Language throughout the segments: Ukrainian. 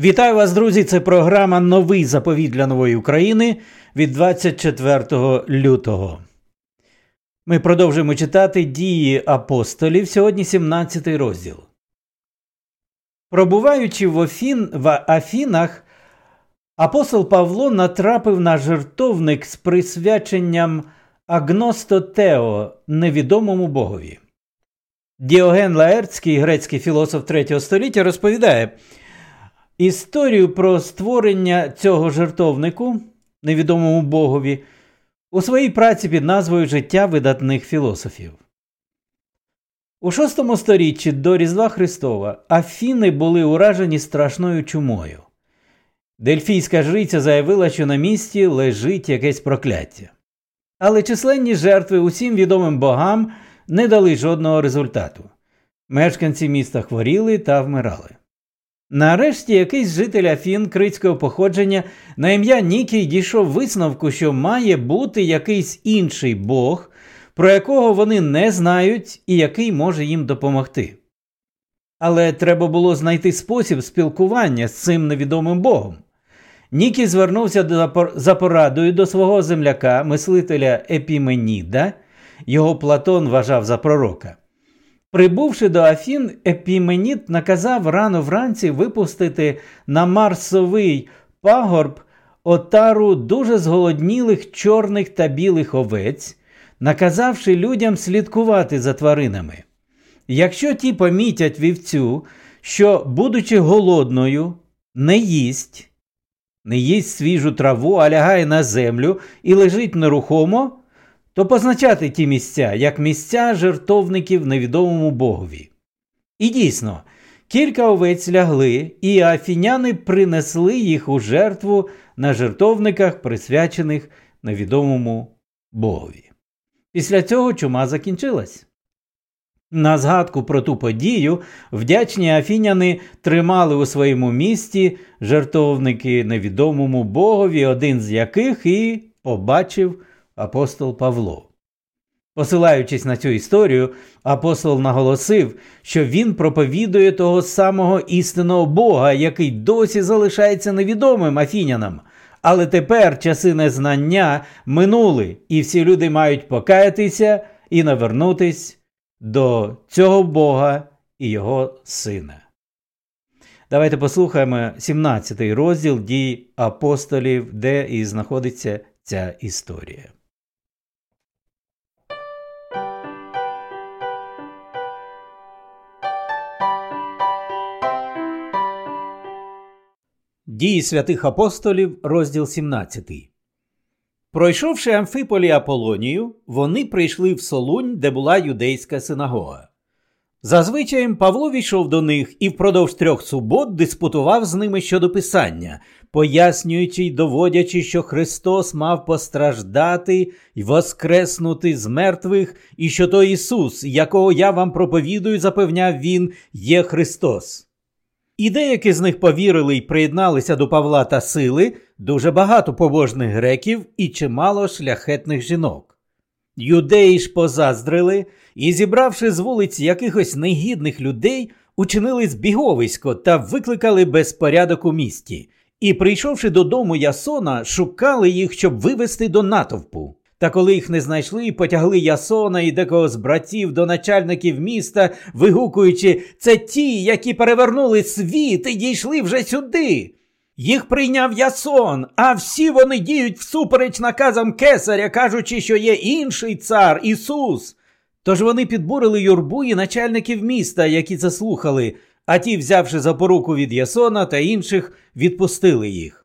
Вітаю вас, друзі! Це програма Новий заповіт для нової України від 24 лютого. Ми продовжуємо читати дії апостолів сьогодні 17 розділ. Пробуваючи в, Афін, в Афінах, апостол Павло натрапив на жертовник з присвяченням Агностотео невідомому богові. Діоген Лаерцький, грецький філософ 3 століття, розповідає. Історію про створення цього жертовнику, невідомому богові, у своїй праці під назвою Життя видатних філософів. У VI сторіччі до Різдва Христова Афіни були уражені страшною чумою. Дельфійська жриця заявила, що на місці лежить якесь прокляття. Але численні жертви усім відомим богам не дали жодного результату. Мешканці міста хворіли та вмирали. Нарешті якийсь житель Афін критського походження на ім'я Нікій дійшов висновку, що має бути якийсь інший Бог, про якого вони не знають і який може їм допомогти. Але треба було знайти спосіб спілкування з цим невідомим Богом. Нікій звернувся за порадою до свого земляка, мислителя Епіменіда, його Платон вважав за пророка. Прибувши до Афін, Епіменіт наказав рано вранці випустити на Марсовий пагорб отару дуже зголоднілих чорних та білих овець, наказавши людям слідкувати за тваринами. Якщо ті помітять вівцю, що, будучи голодною, не їсть, не їсть свіжу траву, а лягає на землю і лежить нерухомо, то позначати ті місця як місця жертовників невідомому богові. І дійсно, кілька овець лягли, і афіняни принесли їх у жертву на жертовниках, присвячених невідомому богові. Після цього чума закінчилась. На згадку про ту подію вдячні афіняни тримали у своєму місті жертовники невідомому богові, один з яких і побачив апостол Павло. Посилаючись на цю історію, апостол наголосив, що він проповідує того самого істинного Бога, який досі залишається невідомим афінянам. Але тепер часи незнання минули, і всі люди мають покаятися і навернутись до цього Бога і Його Сина. Давайте послухаємо 17-й розділ дій апостолів, де і знаходиться ця історія. Дії святих апостолів, розділ 17. Пройшовши Амфиполі Аполонію, вони прийшли в Солунь, де була юдейська синагога. Зазвичай Павло війшов до них і впродовж трьох субот диспутував з ними щодо писання, пояснюючи й доводячи, що Христос мав постраждати й воскреснути з мертвих, і що той Ісус, якого я вам проповідую, запевняв Він, є Христос. І деякі з них повірили й приєдналися до Павла та сили, дуже багато побожних греків і чимало шляхетних жінок. Юдеї ж позаздрили і, зібравши з вулиць якихось негідних людей, учинили збіговисько та викликали безпорядок у місті, і, прийшовши додому Ясона, шукали їх, щоб вивести до натовпу. Та коли їх не знайшли, потягли Ясона і декого з братів до начальників міста, вигукуючи це ті, які перевернули світ і дійшли вже сюди. Їх прийняв Ясон, а всі вони діють всупереч наказам кесаря, кажучи, що є інший цар Ісус. Тож вони підбурили юрбу і начальників міста, які це слухали, а ті, взявши запоруку від Ясона та інших, відпустили їх.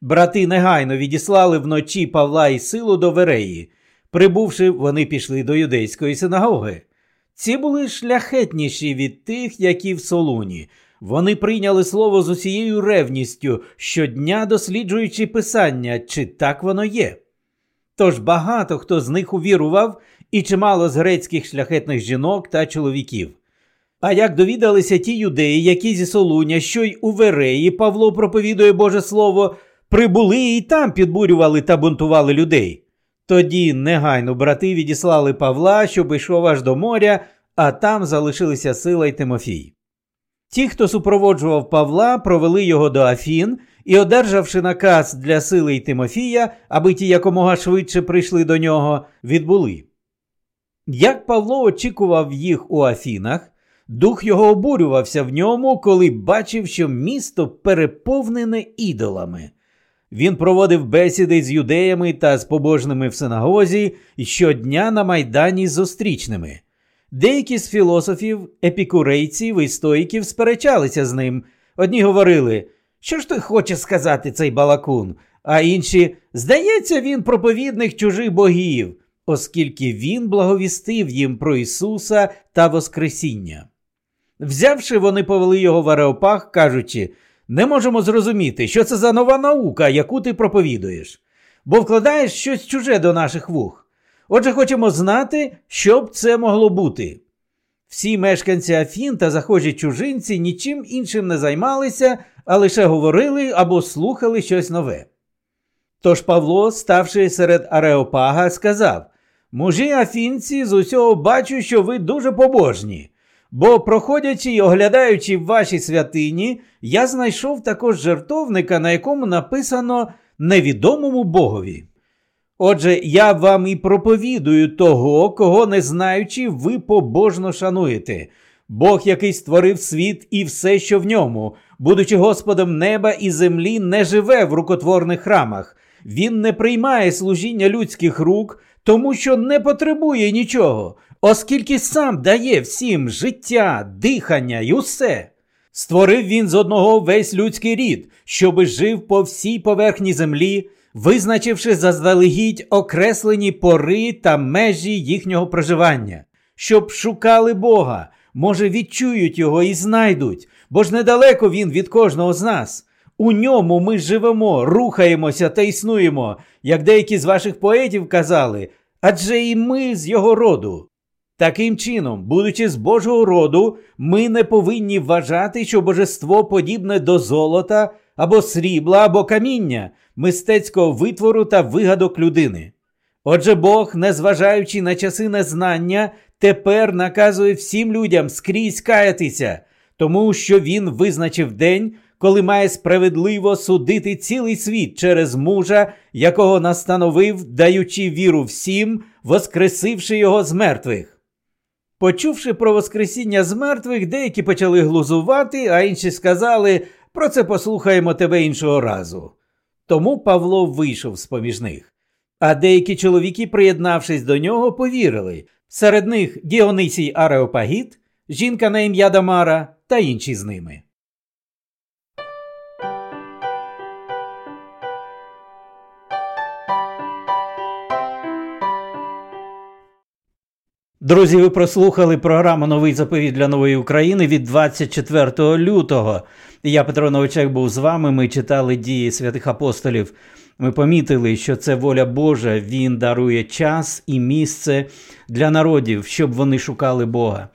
Брати негайно відіслали вночі Павла і силу до Вереї. Прибувши, вони пішли до юдейської синагоги. Ці були шляхетніші від тих, які в Солуні. Вони прийняли слово з усією ревністю, щодня досліджуючи писання, чи так воно є. Тож багато хто з них увірував, і чимало з грецьких шляхетних жінок та чоловіків. А як довідалися ті юдеї, які зі Солуня, що й у Вереї Павло проповідує Боже Слово, прибули і там підбурювали та бунтували людей. Тоді негайно брати відіслали Павла, щоб йшов аж до моря, а там залишилися сила й Тимофій. Ті, хто супроводжував Павла, провели його до Афін і, одержавши наказ для сили й Тимофія, аби ті якомога швидше прийшли до нього, відбули. Як Павло очікував їх у Афінах, дух його обурювався в ньому, коли бачив, що місто переповнене ідолами. Він проводив бесіди з юдеями та з побожними в синагозі і щодня на майдані з зустрічними. Деякі з філософів, епікурейців і стоїків сперечалися з ним. Одні говорили, що ж ти хоче сказати цей балакун, а інші, здається, він проповідник чужих богів, оскільки він благовістив їм про Ісуса та Воскресіння. Взявши, вони повели його в Ареопах, кажучи, не можемо зрозуміти, що це за нова наука, яку ти проповідуєш, бо вкладаєш щось чуже до наших вух. Отже, хочемо знати, що б це могло бути. Всі мешканці Афін та захожі чужинці нічим іншим не займалися, а лише говорили або слухали щось нове. Тож Павло, ставши серед Ареопага, сказав Мужі афінці, з усього бачу, що ви дуже побожні, бо, проходячи й оглядаючи ваші святині, я знайшов також жертовника, на якому написано невідомому Богові. Отже, я вам і проповідую того, кого не знаючи, ви побожно шануєте. Бог, який створив світ і все, що в ньому, будучи Господом неба і землі, не живе в рукотворних храмах. Він не приймає служіння людських рук, тому що не потребує нічого, оскільки сам дає всім життя, дихання й усе. Створив він з одного весь людський рід, щоби жив по всій поверхні землі визначивши заздалегідь окреслені пори та межі їхнього проживання, щоб шукали Бога, може, відчують його і знайдуть, бо ж недалеко він від кожного з нас. У ньому ми живемо, рухаємося та існуємо, як деякі з ваших поетів казали, адже і ми з його роду. Таким чином, будучи з Божого роду, ми не повинні вважати, що божество подібне до золота або срібла, або каміння, мистецького витвору та вигадок людини. Отже, Бог, незважаючи на часи незнання, тепер наказує всім людям скрізь каятися, тому що Він визначив день, коли має справедливо судити цілий світ через мужа, якого настановив, даючи віру всім, воскресивши його з мертвих. Почувши про Воскресіння з мертвих, деякі почали глузувати, а інші сказали про це послухаємо тебе іншого разу. Тому Павло вийшов з поміж них. А деякі чоловіки, приєднавшись до нього, повірили. Серед них Діонисій Ареопагіт, жінка на ім'я Дамара та інші з ними. Друзі, ви прослухали програму Новий заповіт для нової України від 24 лютого. Я Петро Новичек був з вами. Ми читали дії святих апостолів. Ми помітили, що це воля Божа. Він дарує час і місце для народів, щоб вони шукали Бога.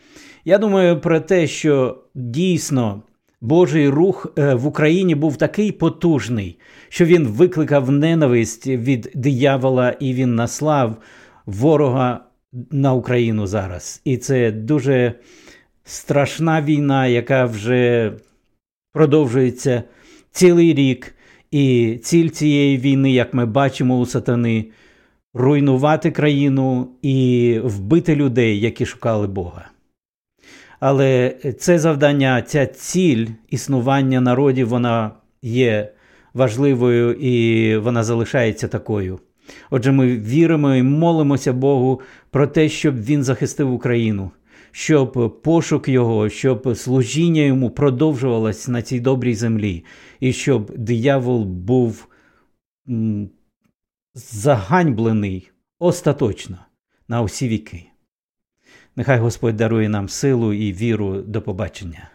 Я думаю про те, що дійсно Божий рух е, в Україні був такий потужний, що він викликав ненависть від диявола і він наслав ворога на Україну зараз. І це дуже страшна війна, яка вже продовжується цілий рік. І ціль цієї війни, як ми бачимо у сатани, руйнувати країну і вбити людей, які шукали Бога. Але це завдання, ця ціль існування народів, вона є важливою і вона залишається такою. Отже, ми віримо і молимося Богу про те, щоб Він захистив Україну, щоб пошук Його, щоб служіння йому продовжувалось на цій добрій землі, і щоб диявол був заганьблений остаточно на усі віки. Нехай Господь дарує нам силу і віру до побачення.